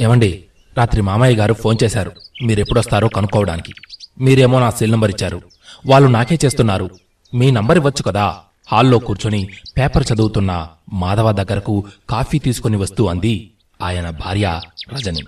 ఏమండి రాత్రి మామయ్య గారు ఫోన్ చేశారు. మీరెప్పుడొస్తారో కనుక్కోవడానికి. మీరేమో నా సెల్ నంబర్ ఇచ్చారు. వాళ్ళు నాకే చేస్తున్నారు. మీ నంబర్ ఇవ్వచ్చు కదా. హాల్లో కూర్చొని పేపర్ చదువుతున్న మాధవ దగ్గరకు కాఫీ తీసుకుని వస్తూ అంది ఆయన భార్య రజని.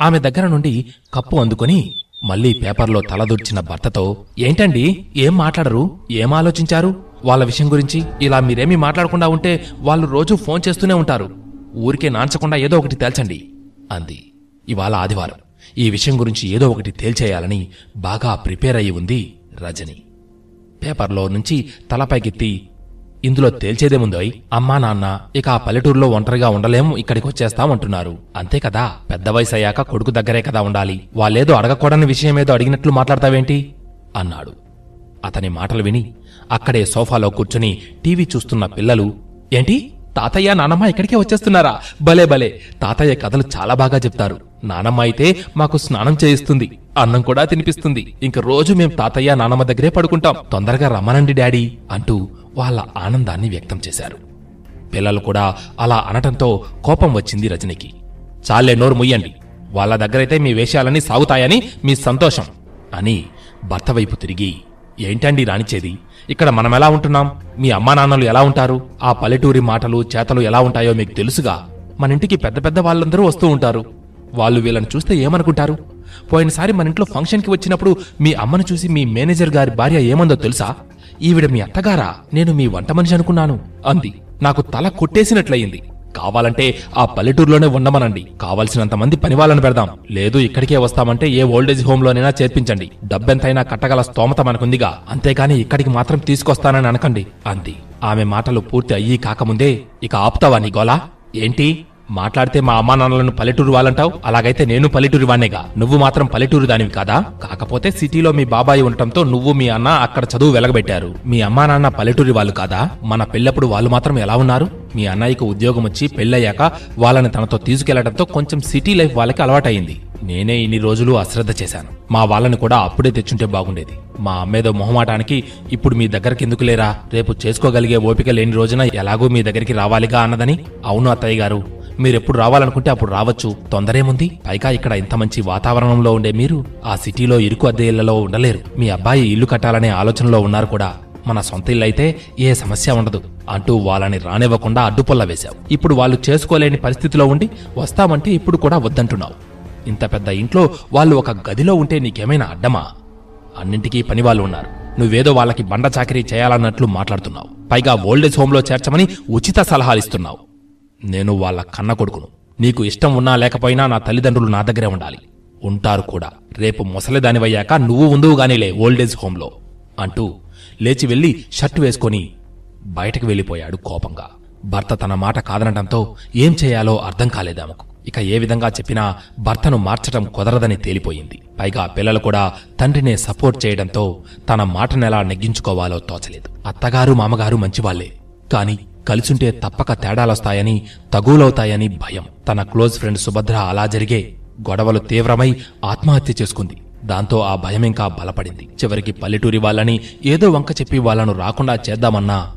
ఆమె దగ్గర నుండి కప్పు అందుకొని మళ్ళీ పేపర్లో తలదూర్చిన భర్తతో ఏంటండి ఏం మాట్లాడరు? ఏం ఆలోచించారు? వాళ్ళ విషయం గురించి ఇలా మీరేమీ మాట్లాడకుండా ఉంటే వాళ్ళు రోజూ ఫోన్ చేస్తూనే ఉంటారు. ఊరికే నాంచకుండా ఏదో ఒకటి తేల్చండి. అంది. ఇవాళ ఆదివారం. ఈ విషయం గురించి ఏదో ఒకటి తేల్చేయాలని బాగా ప్రిపేర్ అయి ఉంది రజని. పేపర్లో నుంచి తలపైకెత్తి ఇందులో తేల్చేదేముందోయ్ అమ్మా నాన్న ఇక ఆ పల్లెటూరులో ఒంటరిగా ఉండలేము ఇక్కడికి వచ్చేస్తామంటున్నారు అంతే కదా పెద్ద వయసు అయ్యాక కొడుకు దగ్గరే కదా ఉండాలి వాళ్ళేదో అడగకూడని విషయమేదో అడిగినట్లు మాట్లాడతావేంటి? అన్నాడు. అతని మాటలు విని అక్కడే సోఫాలో కూర్చుని టీవీ చూస్తున్న పిల్లలు ఏంటి? తాతయ్య నానమ్మ ఇక్కడికే వచ్చేస్తున్నారా? భలే భలే. తాతయ్య కథలు చాలా బాగా చెప్తారు. నానమ్మ అయితే మాకు స్నానం చేయిస్తుంది. అన్నం కూడా తినిపిస్తుంది. ఇంక రోజు మేం తాతయ్య నానమ్మ దగ్గరే పడుకుంటాం. తొందరగా రమ్మనండి డాడీ అంటూ వాళ్ళ ఆనందాన్ని వ్యక్తం చేశారు. పిల్లలు కూడా అలా అనటంతో కోపం వచ్చింది రజనికి. చాలే నోరు ముయ్యండి. వాళ్ళ దగ్గరైతే మీ వేషాలన్నీ సాగుతాయని మీ సంతోషం అని భర్త వైపు తిరిగి ఏంటండి రానిచేది ఇక్కడ మనం ఎలా ఉంటున్నాం? మీ అమ్మా నాన్నలు ఎలా ఉంటారు? ఆ పల్లెటూరి మాటలు చేతలు ఎలా ఉంటాయో మీకు తెలుసుగా? మన ఇంటికి పెద్ద పెద్ద వాళ్ళందరూ వస్తూ ఉంటారు. వాళ్ళు వీళ్ళని చూస్తే ఏమనుకుంటారు? పోయినసారి మన ఇంట్లో ఫంక్షన్కి వచ్చినప్పుడు మీ అమ్మను చూసి మీ మేనేజర్ గారి భార్య ఏమందో తెలుసా? ఈవిడ మీ అత్తగారా? నేను మీ వంట మనిషి అనుకున్నాను అంది. నాకు తల కొట్టేసినట్లయింది. కావాలంటే ఆ పల్లెటూరులోనే ఉండమనండి కావలసినంత మంది పని వాళ్ళని పెడదాం. లేదు ఇక్కడికే వస్తామంటే ఏ ఓల్డేజ్ హోమ్ లోనైనా చేర్పించండి. డబ్బెంతైనా కట్టగల స్తోమత మనకుందిగా. అంతేకాని ఇక్కడికి మాత్రం తీసుకొస్తానని అనకండి. అంది. ఆమె మాటలు పూర్తి అయ్యి కాకముందే ఇక ఆపుతావా నీ గోలా ఏంటి? మాట్లాడితే మా అమ్మా నాన్నలను పల్లెటూరు వాళ్ళంటావు? అలాగైతే నేను పల్లెటూరి వాణ్ణేగా. నువ్వు మాత్రం పల్లెటూరు దానివి కాదా? కాకపోతే సిటీలో మీ బాబాయి ఉండటంతో నువ్వు మీ అన్న అక్కడ చదువు వెలగబెట్టారు. మీ అమ్మా నాన్న పల్లెటూరి వాళ్ళు కాదా? మన పెళ్ళప్పుడు వాళ్ళు మాత్రం ఎలా ఉన్నారు? మీ అన్నయ్యకు ఉద్యోగం వచ్చి పెళ్ళయ్యాక వాళ్ళని తనతో తీసుకెళ్ళడంతో కొంచెం సిటీ లైఫ్ వాళ్ళకి అలవాటైంది నేనే ఇన్ని రోజులు అశ్రద్ధ చేశాను. మా వాళ్ళని కూడా అప్పుడే తెచ్చుంటే బాగుండేది. మా అమ్మేదో మొహమాటానికి ఇప్పుడు మీ దగ్గరికి ఎందుకు లేరా? రేపు చేసుకోగలిగే ఓపిక లేని రోజున ఎలాగో మీ దగ్గరికి రావాలిగా అన్నదని? అవును అత్తయ్య గారు. మీరెప్పుడు రావాలనుకుంటే అప్పుడు రావచ్చు. తొందరేముంది? పైగా ఇక్కడ ఇంత మంచి వాతావరణంలో ఉండే మీరు ఆ సిటీలో ఇరుకు అద్దె ఇళ్ళలో ఉండలేరు. మీ అబ్బాయి ఇల్లు కట్టాలనే ఆలోచనలో ఉన్నారు కూడా. మన సొంత ఇల్లు అయితే ఏ సమస్య ఉండదు. అంటూ వాళ్ళని రానివ్వకుండా అడ్డుపొల్ల వేశావు. ఇప్పుడు వాళ్ళు చేసుకోలేని పరిస్థితిలో ఉండి వస్తామంటే ఇప్పుడు కూడా వద్దంటున్నావు. ఇంత పెద్ద ఇంట్లో వాళ్ళు ఒక గదిలో ఉంటే నీకేమైనా అడ్డమా? అన్నింటికీ పనివాళ్ళు ఉన్నారు. నువ్వేదో వాళ్ళకి బండ చాకరీ చేయాలన్నట్లు మాట్లాడుతున్నావు. పైగా ఓల్డేజ్ హోంలో చేర్చమని ఉచిత సలహాలిస్తున్నావు. నేను వాళ్ళ కన్న కొడుకును. నీకు ఇష్టం ఉన్నా లేకపోయినా నా తల్లిదండ్రులు నా దగ్గరే ఉండాలి. ఉంటారు కూడా. రేపు ముసలిదానివయ్యాక నువ్వు ఉందువు గానీలే ఓల్డేజ్ హోంలో అంటూ లేచి వెళ్ళి షర్ట్ వేసుకొని బయటకు వెళ్ళిపోయాడు కోపంగా. భర్త తన మాట కాదనటంతో ఏం చేయాలో అర్థం కాలేదామెకు ఇక ఏ విధంగా చెప్పినా భర్తను మార్చటం కుదరదని తేలిపోయింది. పైగా పిల్లలు కూడా తండ్రినే సపోర్ట్ చేయడంతో తన మాటనెలా నెగ్గించుకోవాలో తోచలేదు. అత్తగారు మామగారు మంచివాళ్ళే. కాని కలిసుంటే తప్పక తేడాలొస్తాయని తగులవుతాయని భయం. తన క్లోజ్ ఫ్రెండ్ సుభద్ర అలా జరిగే గొడవలు తీవ్రమై ఆత్మహత్య చేసుకుంది. దాంతో ఆ భయం ఇంకా బలపడింది. చివరికి పల్లెటూరి వాళ్ళని ఏదో వంక చెప్పి వాళ్ళను రాకుండా చేద్దామన్నా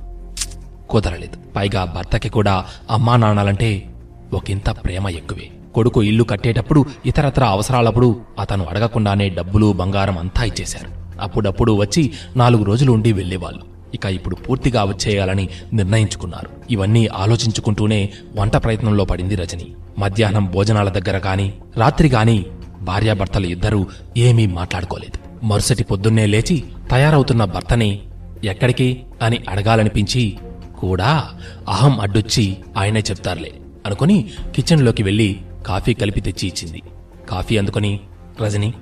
కుదరలేదు. పైగా భర్తకి కూడా అమ్మా నాన్నలంటే ఒకంత ప్రేమ ఎక్కువే. కొడుకు ఇల్లు కట్టేటప్పుడు ఇతరత్ర అవసరాలప్పుడు అతను అడగకుండానే డబ్బులు బంగారం అంతా ఇచ్చేశారు. అప్పుడప్పుడు వచ్చి నాలుగు రోజులు ఉండి వెళ్ళేవాళ్ళు ఇక ఇప్పుడు పూర్తిగా వచ్చేయాలని నిర్ణయించుకున్నారు. ఇవన్నీ ఆలోచించుకుంటూనే వంట ప్రయత్నంలో పడింది రజని. మధ్యాహ్నం భోజనాల దగ్గర కానీ రాత్రి కానీ భార్యాభర్తలు ఇద్దరూ ఏమీ మాట్లాడుకోలేదు. మరుసటి పొద్దున్నే లేచి తయారవుతున్న భర్తని ఎక్కడికి అని అడగాలనిపించి కూడా అహం అడ్డొచ్చి ఆయనే చెప్తారులే అనుకుని కిచెన్లోకి వెళ్ళి కాఫీ కలిపి తెచ్చి ఇచ్చింది. కాఫీ అందుకొని రజని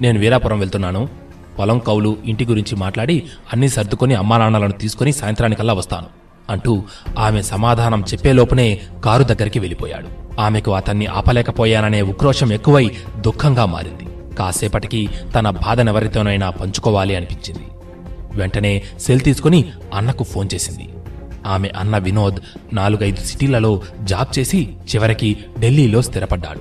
నేను వీరాపురం వెళ్తున్నాను. పొలం కౌలు ఇంటి గురించి మాట్లాడి అన్నీ సర్దుకొని అమ్మానాన్నలను తీసుకుని సాయంత్రానికల్లా వస్తాను అంటూ ఆమె సమాధానం చెప్పేలోపునే కారు దగ్గరికి వెళ్ళిపోయాడు. ఆమెకు అతన్ని ఆపలేకపోయాననే ఉక్రోషం ఎక్కువై దుఃఖంగా మారింది. కాసేపటికి తన బాధనెవరితోనైనా పంచుకోవాలి అనిపించింది. వెంటనే సెల్ తీసుకుని అన్నకు ఫోన్ చేసింది. ఆమె అన్న వినోద్ నాలుగైదు సిటీలలో జాబ్ చేసి చివరికి ఢిల్లీలో స్థిరపడ్డాడు.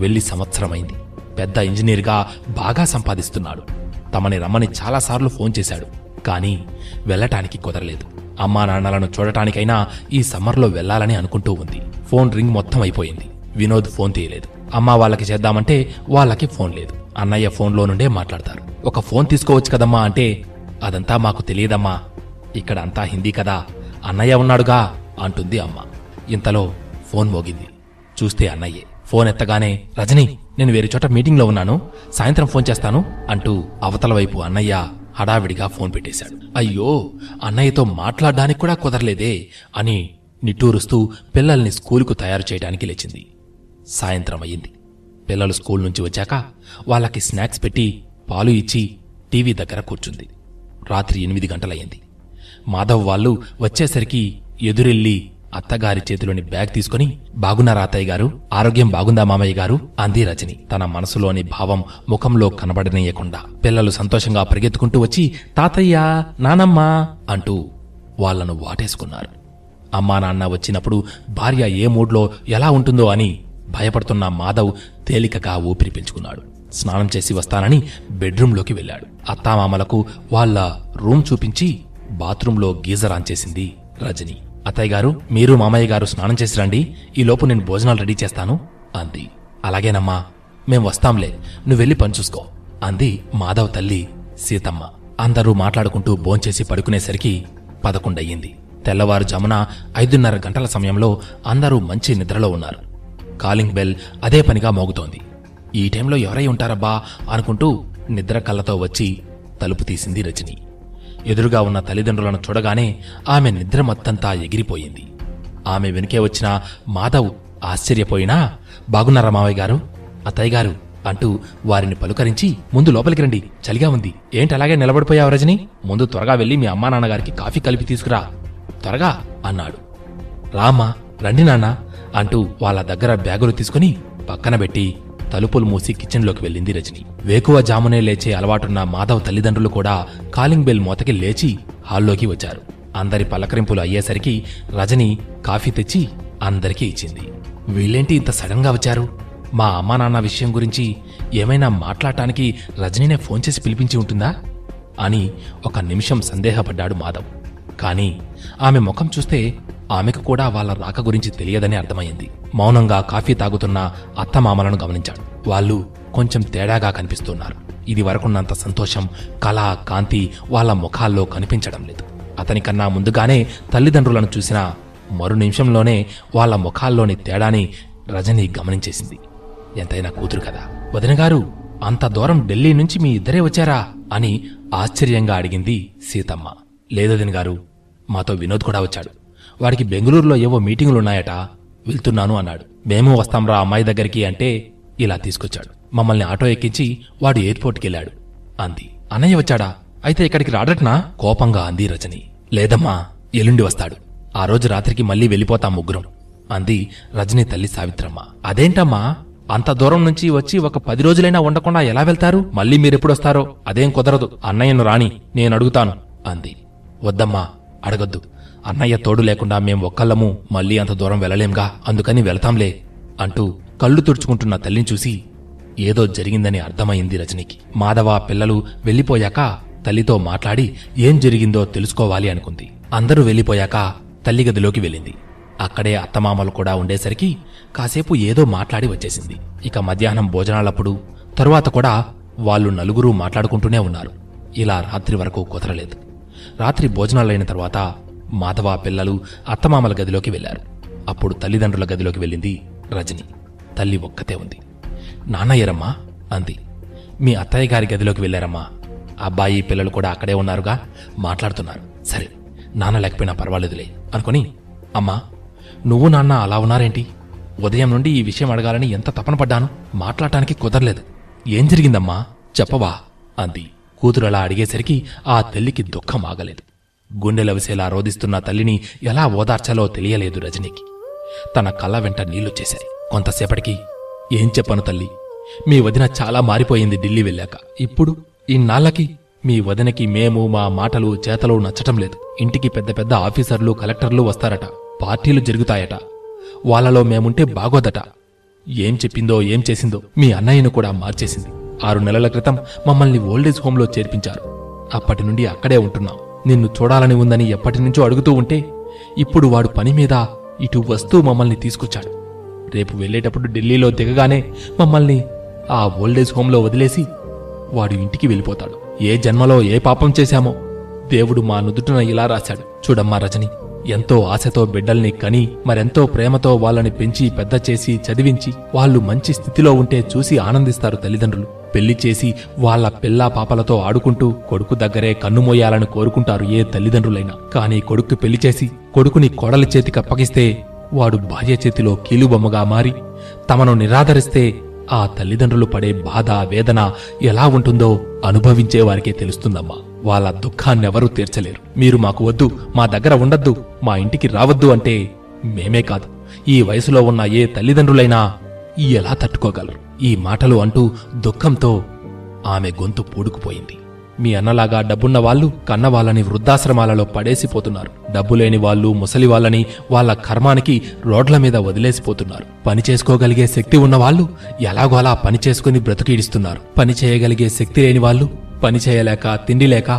వెళ్ళి సంవత్సరమైంది. పెద్ద ఇంజనీర్గా బాగా సంపాదిస్తున్నాడు. తమని రమ్మని చాలాసార్లు ఫోన్ చేశాడు. కానీ వెళ్ళటానికి కుదరలేదు. అమ్మా నాన్నలను చూడటానికైనా ఈ సమ్మర్లో వెళ్ళాలని అనుకుంటూ ఉంది. ఫోన్ రింగ్ మొత్తం అయిపోయింది. వినోద్ ఫోన్ తీయలేదు. అమ్మ వాళ్ళకి చేద్దామంటే వాళ్ళకి ఫోన్ లేదు. అన్నయ్య ఫోన్లో నుండే మాట్లాడతారు. ఒక ఫోన్ తీసుకోవచ్చు కదమ్మా అంటే అదంతా మాకు తెలియదమ్మా. ఇక్కడ అంతా హిందీ కదా. అన్నయ్య ఉన్నాడుగా అంటుంది అమ్మ. ఇంతలో ఫోన్ మోగింది. చూస్తే అన్నయ్యే. ఫోన్ ఎత్తగానే రజని నేను వేరే చోట మీటింగ్లో ఉన్నాను సాయంత్రం ఫోన్ చేస్తాను అంటూ అవతల వైపు అన్నయ్య హడావిడిగా ఫోన్ పెట్టేశాడు. అయ్యో అన్నయ్యతో మాట్లాడడానికి కూడా కుదరలేదే అని నిట్టూరుస్తూ పిల్లల్ని స్కూలుకు తయారు చేయడానికి లేచింది. సాయంత్రం అయ్యింది. పిల్లలు స్కూల్ నుంచి వచ్చాక వాళ్ళకి స్నాక్స్ పెట్టి పాలు ఇచ్చి టీవీ దగ్గర కూర్చుంది. రాత్రి ఎనిమిది గంటలయ్యింది. మాధవ్ వాళ్ళు వచ్చేసరికి ఎదురెళ్ళి అత్తగారి చేతిలోని బ్యాగ్ తీసుకుని బాగున్నారా అత్తయ్య గారు ఆరోగ్యం బాగుందా మామయ్య గారు అంది రజని. తన మనసులోని భావం ముఖంలో కనబడనీయకుండా పిల్లలు సంతోషంగా పరిగెత్తుకుంటూ వచ్చి తాతయ్య నానమ్మ అంటూ వాళ్ళను వాటేసుకున్నారు. అమ్మా నాన్న వచ్చినప్పుడు భార్య ఏ మూడ్లో ఎలా ఉంటుందో అని భయపడుతున్న మాధవ్ తేలికగా ఊపిరి పీల్చుకున్నాడు. స్నానం చేసి వస్తానని బెడ్రూంలోకి వెళ్ళాడు. అత్తామామలకు వాళ్ళ రూమ్ చూపించి బాత్రూంలో గీజర్ ఆన్ చేసింది రజని. అత్తయ్య గారు మీరు మామయ్య గారు స్నానం చేసి రండి. ఈలోపు నేను భోజనాలు రెడీ చేస్తాను అంది. అలాగేనమ్మా మేం వస్తాంలే నువ్వెళ్ళి పని చూసుకో అంది మాధవ్ తల్లి సీతమ్మ. అందరూ మాట్లాడుకుంటూ భోంచేసి పడుకునేసరికి పదకొండయ్యింది. తెల్లవారుజామున ఐదున్నర గంటల సమయంలో అందరూ మంచి నిద్రలో ఉన్నారు. కాలింగ్ బెల్ అదే పనిగా మోగుతోంది. ఈ టైంలో ఎవరై ఉంటారబ్బా అనుకుంటూ నిద్ర కళ్ళతో వచ్చి తలుపు తీసింది రజని. ఎదురుగా ఉన్న తల్లిదండ్రులను చూడగానే ఆమె నిద్ర మొత్తంతా ఎగిరిపోయింది. ఆమె వెనుకే వచ్చిన మాధవ్ ఆశ్చర్యపోయినా బాగున్నారా మావయ్య గారు? అత్తయ్య గారు అంటూ వారిని పలుకరించి ముందు లోపలికి రండి చలిగా ఉంది. ఏంటి అలాగే నిలబడిపోయావు రజని? ముందు త్వరగా వెళ్ళి మీ అమ్మా నాన్నగారికి కాఫీ కలిపి తీసుకురా. త్వరగా అన్నాడు. రామా రండి నాన్న అంటూ వాళ్ళ దగ్గర బ్యాగులు తీసుకుని పక్కన పెట్టి తలుపులు మూసి కిచెన్లోకి వెళ్ళింది రజని. వేకువ జామునే లేచే అలవాటున్న మాధవ్ తల్లిదండ్రులు కూడా కాలింగ్ బెల్ మోతకి లేచి హాల్లోకి వచ్చారు. అందరి పలకరింపులు అయ్యేసరికి రజని కాఫీ తెచ్చి అందరికీ ఇచ్చింది. వీళ్ళేంటి ఇంత సడన్గా వచ్చారు? మా అమ్మా నాన్న విషయం గురించి ఏమైనా మాట్లాడటానికి రజనీనే ఫోన్ చేసి పిలిపించి ఉంటుందా? అని ఒక నిమిషం సందేహపడ్డాడు మాధవ్. కానీ ఆమె ముఖం చూస్తే ఆమెకు కూడా వాళ్ళ రాక గురించి తెలియదని అర్థమైంది మౌనంగా కాఫీ తాగుతున్న అత్తమామలను గమనించాడు. వాళ్ళు కొంచెం తేడాగా కనిపిస్తున్నారు. ఇది వరకున్నంత సంతోషం కళ కాంతి వాళ్ళ ముఖాల్లో కనిపించడం లేదు. అతనికన్నా ముందుగానే తల్లిదండ్రులను చూసిన మరు నిమిషంలోనే వాళ్ళ ముఖాల్లోని తేడాని రజని గమనించేసింది. ఎంతైనా కూతురు కదా. వదినగారు అంత దూరం ఢిల్లీ నుంచి మీ ఇద్దరే వచ్చారా? అని ఆశ్చర్యంగా అడిగింది సీతమ్మ. లేదదిన గారు మాతో వినోద్ కూడా వచ్చాడు. వాడికి బెంగళూరులో ఏవో మీటింగులున్నాయట వెళ్తున్నాను అన్నాడు. మేము వస్తాంరా అమ్మాయి దగ్గరికి అంటే ఇలా తీసుకొచ్చాడు. మమ్మల్ని ఆటో ఎక్కించి వాడు ఎయిర్పోర్ట్కి వెళ్ళాడు అంది. అన్నయ్య వచ్చాడా? అయితే ఇక్కడికి రాడట్నా? కోపంగా అంది రజని. లేదమ్మా ఎల్లుండి వస్తాడు. ఆ రోజు రాత్రికి మళ్ళీ వెళ్ళిపోతాం ముగ్గురం. అంది రజని తల్లి సావిత్రమ్మ. అదేంటమ్మా? అంత దూరం నుంచి వచ్చి ఒక పది రోజులైనా ఉండకుండా ఎలా వెళ్తారు? మళ్ళీ మీరెప్పుడొస్తారో అదేం కుదరదు. అన్నయ్యను రాణి నేను అడుగుతాను. అంది. వద్దమ్మా అడగొద్దు. అన్నయ్య తోడు లేకుండా మేం ఒక్కళ్ళము మళ్ళీ అంత దూరం వెళ్ళలేంగా అందుకని వెళతాంలే అంటూ కళ్ళు తుడుచుకుంటున్న తల్లిని చూసి ఏదో జరిగిందని అర్థమైంది రజనికి. మాధవ పిల్లలు వెళ్ళిపోయాక తల్లితో మాట్లాడి ఏం జరిగిందో తెలుసుకోవాలి అనుకుంది. అందరూ వెళ్ళిపోయాక తల్లి గదిలోకి వెళ్ళింది. అక్కడే అత్తమామలు కూడా ఉండేసరికి కాసేపు ఏదో మాట్లాడి వచ్చేసింది. ఇక మధ్యాహ్నం భోజనాలప్పుడు తరువాత కూడా వాళ్ళు నలుగురు మాట్లాడుకుంటూనే ఉన్నారు. ఇలా రాత్రి వరకు కుదరలేదు. రాత్రి భోజనాలైన తర్వాత మాధవ పిల్లలు అత్తమామల గదిలోకి వెళ్ళారు అప్పుడు తల్లిదండ్రుల గదిలోకి వెళ్ళింది రజని. తల్లి ఒక్కతే ఉంది. నాన్నయ్యరమ్మా అంది. మీ అత్తయ్య గారి గదిలోకి వెళ్ళారమ్మా. అబ్బాయి పిల్లలు కూడా అక్కడే ఉన్నారుగా. మాట్లాడుతున్నారు. సరే నాన్న లేకపోయినా పర్వాలేదులే అనుకుని అమ్మా నువ్వు నాన్న అలా ఉన్నారేంటి? ఉదయం నుండి ఈ విషయం అడగాలని ఎంత తపన పడ్డాను? మాట్లాడటానికి కుదరలేదు. ఏం జరిగిందమ్మా? చెప్పవా? అంది. కూతురు అలా అడిగేసరికి ఆ తల్లికి దుఃఖం ఆగలేదు. గుండెలవిసేలా రోదిస్తున్న తల్లిని ఎలా ఓదార్చాలో తెలియలేదు రజనీకి. తన కళ్ళ వెంట నీళ్ళొచ్చేశాయి కొంతసేపటికి ఏం చెప్పను తల్లి? మీ వదిన చాలా మారిపోయింది ఢిల్లీ వెళ్ళాక. ఇప్పుడు ఇన్నాళ్ళకి మీ వదినకి మేము మా మాటలు చేతలు నచ్చటం లేదు. ఇంటికి పెద్ద పెద్ద ఆఫీసర్లు కలెక్టర్లు వస్తారట. పార్టీలు జరుగుతాయట. వాళ్ళలో మేముంటే బాగోదట. ఏం చెప్పిందో ఏం చేసిందో మీ అన్నయ్యను కూడా మార్చేసింది. ఆరు నెలల క్రితం మమ్మల్ని ఓల్డేజ్ హోంలో చేర్పించారు. అప్పటి నుండి అక్కడే ఉంటున్నాం. నిన్ను చూడాలని ఉందని ఎప్పటి నుంచో అడుగుతూ ఉంటే ఇప్పుడు వాడు పని మీద ఇటు వస్తూ మమ్మల్ని తీసుకొచ్చాడు. రేపు వెళ్ళేటప్పుడు ఢిల్లీలో దిగగానే మమ్మల్ని ఆ ఓల్డేజ్ హోంలో వదిలేసి వాడు ఇంటికి వెళ్ళిపోతాడు. ఏ జన్మలో ఏ పాపం చేశామో దేవుడు మా నుదుటిన ఇలా రాశాడు. చూడమ్మా రజని ఎంతో ఆశతో బిడ్డల్ని కని మరెంతో ప్రేమతో వాళ్ళని పెంచి పెద్ద చేసి చదివించి వాళ్ళు మంచి స్థితిలో ఉంటే చూసి ఆనందిస్తారు తల్లిదండ్రులు. పెళ్ళి చేసి వాళ్ళ పిల్లా పాపలతో ఆడుకుంటూ కొడుకు దగ్గరే కన్నుమోయాలని కోరుకుంటారు ఏ తల్లిదండ్రులైనా. కానీ కొడుకు పెళ్ళి చేసి కొడుకుని కోడలి చేతికి అప్పగిస్తే వాడు భార్య చేతిలో కీలుబొమ్మగా మారి తమను నిరాదరిస్తే ఆ తల్లిదండ్రులు పడే బాధ వేదన ఎలా ఉంటుందో అనుభవించే వారికే తెలుస్తుందమ్మా. వాళ్ళ దుఃఖాన్నెవరూ తీర్చలేరు. మీరు మాకు వద్దు మా దగ్గర ఉండద్దు మా ఇంటికి రావద్దు అంటే మేమే కాదు. ఈ వయసులో ఉన్న ఏ తల్లిదండ్రులైనా ఎలా తట్టుకోగలరు? ఈ మాటలు అంటూ దుఃఖంతో ఆమె గొంతు పూడుకుపోయింది. మీ అన్నలాగా డబ్బున్న వాళ్ళు కన్నవాళ్ళని వృద్ధాశ్రమాలలో పడేసిపోతున్నారు. డబ్బు లేని వాళ్ళు ముసలి వాళ్ళని వాళ్ళ కర్మానికి రోడ్ల మీద వదిలేసిపోతున్నారు. పని చేసుకోగలిగే శక్తి ఉన్నవాళ్ళు ఎలాగో అలా పని చేసుకుని బ్రతికిడిస్తున్నారు. పని చేయగలిగే శక్తి లేని వాళ్ళు పని చేయలేక తిండి లేక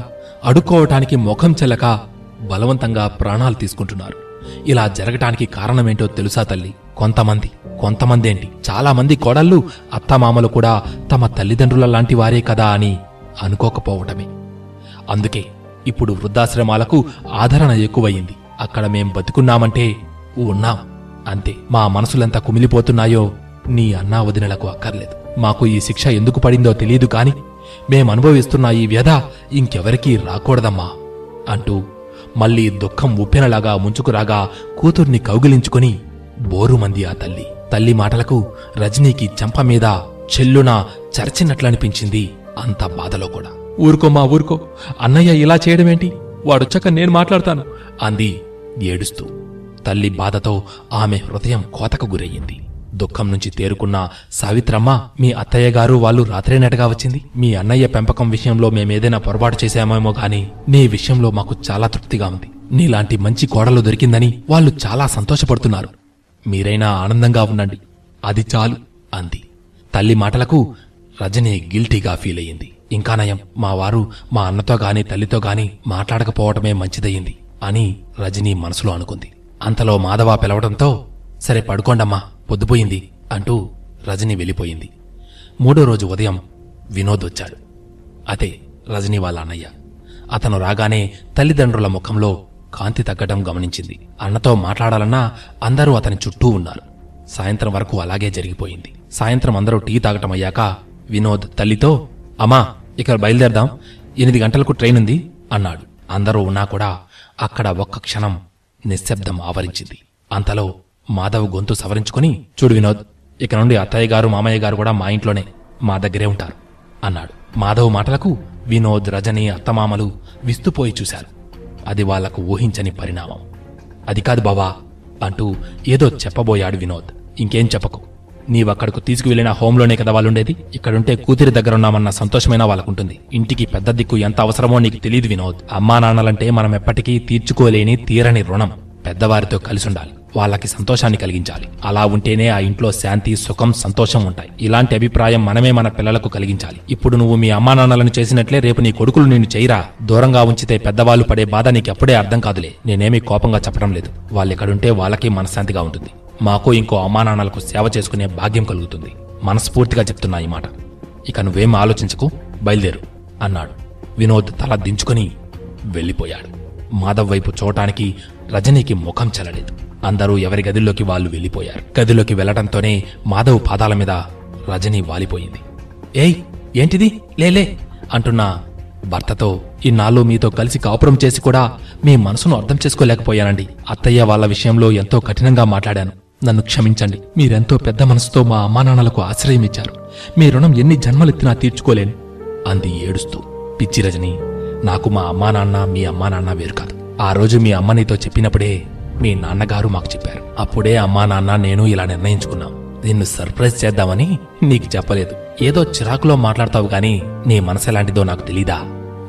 అడుక్కోవటానికి ముఖం చెల్లక బలవంతంగా ప్రాణాలు తీసుకుంటున్నారు. ఇలా జరగటానికి కారణమేంటో తెలుసా తల్లి? కొంతమంది కొంతమంది ఏంటి చాలామంది కోడళ్ళు అత్తమామలు కూడా తమ తల్లిదండ్రుల లాంటి వారే కదా అని అనుకోకపోవటమే. అందుకే ఇప్పుడు వృద్ధాశ్రమాలకు ఆదరణ ఎక్కువయింది అక్కడ మేం బతుకున్నామంటే ఉన్నాం. అంతే. మా మనసులెంత కుమిలిపోతున్నాయో నీ అన్నా వదినలకు అక్కర్లేదు. మాకు ఈ శిక్ష ఎందుకు పడిందో తెలియదు కాని మేమనుభవిస్తున్న ఈ వ్యధ ఇంకెవరికీ రాకూడదమ్మా అంటూ మళ్ళీ దుఃఖం ఉప్పెనలాగా ముంచుకురాగా కూతుర్ని కౌగిలించుకుని బోరుమంది ఆ తల్లి. తల్లి మాటలకు రజనీకి చెంప మీద చెల్లున చర్చినట్లనిపించింది అంత బాధలో కూడా. ఊరుకో మా ఊరుకో అన్నయ్య ఇలా చేయడమేంటి? వాడొచ్చాక నేను మాట్లాడతాను అంది ఏడుస్తూ. తల్లి బాధతో ఆమె హృదయం కోతకు గురయ్యింది. దుఃఖం నుంచి తేరుకున్న సావిత్రమ్మ మీ అత్తయ్య గారు వాళ్ళు రాత్రేనటగా వచ్చింది. మీ అన్నయ్య పెంపకం విషయంలో మేమేదైనా పొరపాటు చేశామేమో గాని నీ విషయంలో మాకు చాలా తృప్తిగా ఉంది. నీలాంటి మంచి కోడలు దొరికిందని వాళ్ళు చాలా సంతోషపడుతున్నారు. మీరైనా ఆనందంగా ఉండండి. అది చాలు అంది. తల్లి మాటలకు రజని గిల్టీగా ఫీల్ అయ్యింది ఇంకా నయం మా వారు మా అన్నతో గాని తల్లితో గాని మాట్లాడకపోవటమే మంచిదయ్యింది అని రజనీ మనసులో అనుకుంది. అంతలో మాధవ పిలవడంతో సరే పడుకోండమ్మా పొద్దుపోయింది అంటూ రజని వెళ్ళిపోయింది. మూడో రోజు ఉదయం వినోద్ వచ్చాడు. అదే రజనీ వాళ్ళ అన్నయ్య. అతను రాగానే తల్లిదండ్రుల ముఖంలో కాంతి తగ్గడం గమనించింది. అన్నతో మాట్లాడాలన్నా అందరూ అతని చుట్టూ ఉన్నారు. సాయంత్రం వరకు అలాగే జరిగిపోయింది. సాయంత్రం అందరూ టీ తాగటం అయ్యాక వినోద్ తల్లితో అమ్మా ఇక్కడ బయలుదేరదాం. ఎనిమిది గంటలకు ట్రైన్ ఉంది అన్నాడు. అందరూ ఉన్నా కూడా అక్కడ ఒక్క క్షణం నిశ్శబ్దం ఆవరించింది. అంతలో మాధవ్ గొంతు సవరించుకుని చూడు వినోద్ ఇక నుండి అత్తయ్య గారు మామయ్య గారు కూడా మా ఇంట్లోనే మా దగ్గరే ఉంటారు అన్నాడు. మాధవ్ మాటలకు వినోద్ రజని అత్తమామలు విస్తుపోయి చూశారు. అది వాళ్ళకు ఊహించని పరిణామం. అది కాదు బావా అంటూ ఏదో చెప్పబోయాడు వినోద్. ఇంకేం చెప్పకు. నీవక్కడకు తీసుకువెళ్ళిన హోంలోనే కదా వాళ్ళుండేది? ఇక్కడుంటే కూతురి దగ్గరున్నామన్న సంతోషమైనా వాళ్ళకుంటుంది. ఇంటికి పెద్ద దిక్కు ఎంత అవసరమో నీకు తెలియదు వినోద్. అమ్మా నాన్నలంటే మనం ఎప్పటికీ తీర్చుకోలేని తీరని రుణం. పెద్దవారితో కలిసుండాలి. వాళ్ళకి సంతోషాన్ని కలిగించాలి. అలా ఉంటేనే ఆ ఇంట్లో శాంతి సుఖం సంతోషం ఉంటాయి. ఇలాంటి అభిప్రాయం మనమే మన పిల్లలకు కలిగించాలి. ఇప్పుడు నువ్వు మీ అమ్మా నాన్నలను చేసినట్లే రేపు నీ కొడుకులు నిన్ను చేయరా? దూరంగా ఉంచితే పెద్దవాళ్ళు పడే బాధ నీకెప్పుడే అర్థం కాదులే. నేనేమీ కోపంగా చెప్పడం లేదు. వాళ్ళెక్కడుంటే వాళ్ళకి మనశ్శాంతిగా ఉంటుంది. మాకు ఇంకో అమ్మానాన్నలకు సేవ చేసుకునే భాగ్యం కలుగుతుంది. మనస్ఫూర్తిగా చెప్తున్నా ఈ మాట. ఇక నువ్వేం ఆలోచించకు. బయలుదేరు అన్నాడు. వినోద్ తల దించుకుని వెళ్ళిపోయాడు. మాధవ్ వైపు చూడటానికి రజనీకి ముఖం చెల్లలేదు అందరూ ఎవరి గదిలోకి వాళ్ళు వెళ్ళిపోయారు. గదిలోకి వెళ్ళడంతోనే మాధవ్ పాదాల మీద రజనీ వాలిపోయింది. ఏయ్ ఏంటిది? లేలే అంటున్న భర్తతో ఇన్నాళ్ళు మీతో కలిసి కాపురం చేసి కూడా మీ మనసును అర్థం చేసుకోలేకపోయానండి. అత్తయ్య వాళ్ళ విషయంలో ఎంతో కఠినంగా మాట్లాడాను. నన్ను క్షమించండి. మీరెంతో పెద్ద మనసుతో మా అమ్మానాన్నలకు ఆశ్రయం ఇచ్చారు. మీ రుణం ఎన్ని జన్మలెత్తినా తీర్చుకోలేను అంది ఏడుస్తూ. పిచ్చి రజని నాకు మా అమ్మానాన్న మీ అమ్మానాన్న వేరు కాదు. ఆ రోజు మీ అమ్మ నీతో చెప్పినప్పుడే మీ నాన్నగారు మాకు చెప్పారు. అప్పుడే అమ్మా నాన్న నేను ఇలా నిర్ణయించుకున్నాం. నిన్ను సర్ప్రైజ్ చేద్దామని నీకు చెప్పలేదు. ఏదో చిరాకులో మాట్లాడతావు గాని నీ మనసు ఎలాంటిదో నాకు తెలీదా?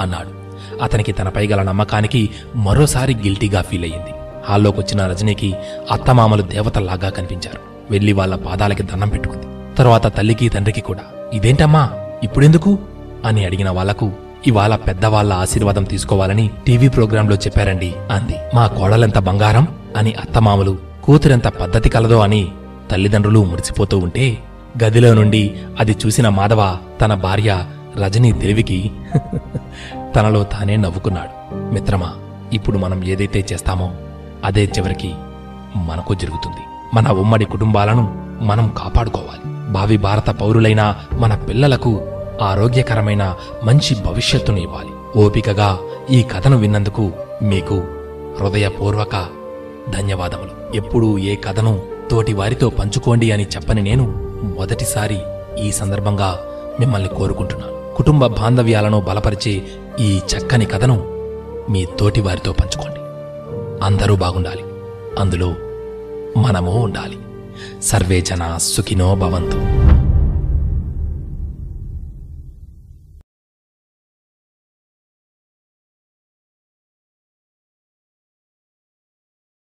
అన్నాడు. అతనికి తనపై గల నమ్మకానికి మరోసారి గిల్టీగా ఫీల్ అయ్యింది. హాల్లోకొచ్చిన రజనీకి అత్తమామలు దేవతల్లాగా కనిపించారు. వెళ్ళి వాళ్ళ పాదాలకి దండం పెట్టుకుంది. తరువాత తల్లికి తండ్రికి కూడా. ఇదేంటమ్మా? ఇప్పుడెందుకు? అని అడిగిన వాళ్ళకు ఇవాళ పెద్దవాళ్ళ ఆశీర్వాదం తీసుకోవాలని టీవీ ప్రోగ్రాంలో చెప్పారండి అంది. మా కోడలెంత బంగారం? అని అత్తమామలు కూతురెంత పద్ధతి కలదో అని తల్లిదండ్రులు మురిసిపోతూ ఉంటే గదిలో నుండి అది చూసిన మాధవ తన భార్య రజనీ దేవికి తనలో తానే నవ్వుకున్నాడు. మిత్రమా ఇప్పుడు మనం ఏదైతే చేస్తామో అదే చివరికి మనకు జరుగుతుంది. మన ఉమ్మడి కుటుంబాలను మనం కాపాడుకోవాలి. భావి భారత పౌరులైన మన పిల్లలకు ఆరోగ్యకరమైన మంచి భవిష్యత్తును ఇవ్వాలి. ఓపికగా ఈ కథను విన్నందుకు మీకు హృదయపూర్వక ధన్యవాదములు. ఎప్పుడూ ఏ కథను తోటి వారితో పంచుకోండి అని చెప్పని నేను మొదటిసారి ఈ సందర్భంగా మిమ్మల్ని కోరుకుంటున్నాను. కుటుంబ బాంధవ్యాలను బలపరిచే ఈ చక్కని కథను మీ తోటి వారితో పంచుకోండి. అందరూ బాగుండాలి. అందులో మనము ఉండాలి. సర్వే జన సుఖినో భవంతు.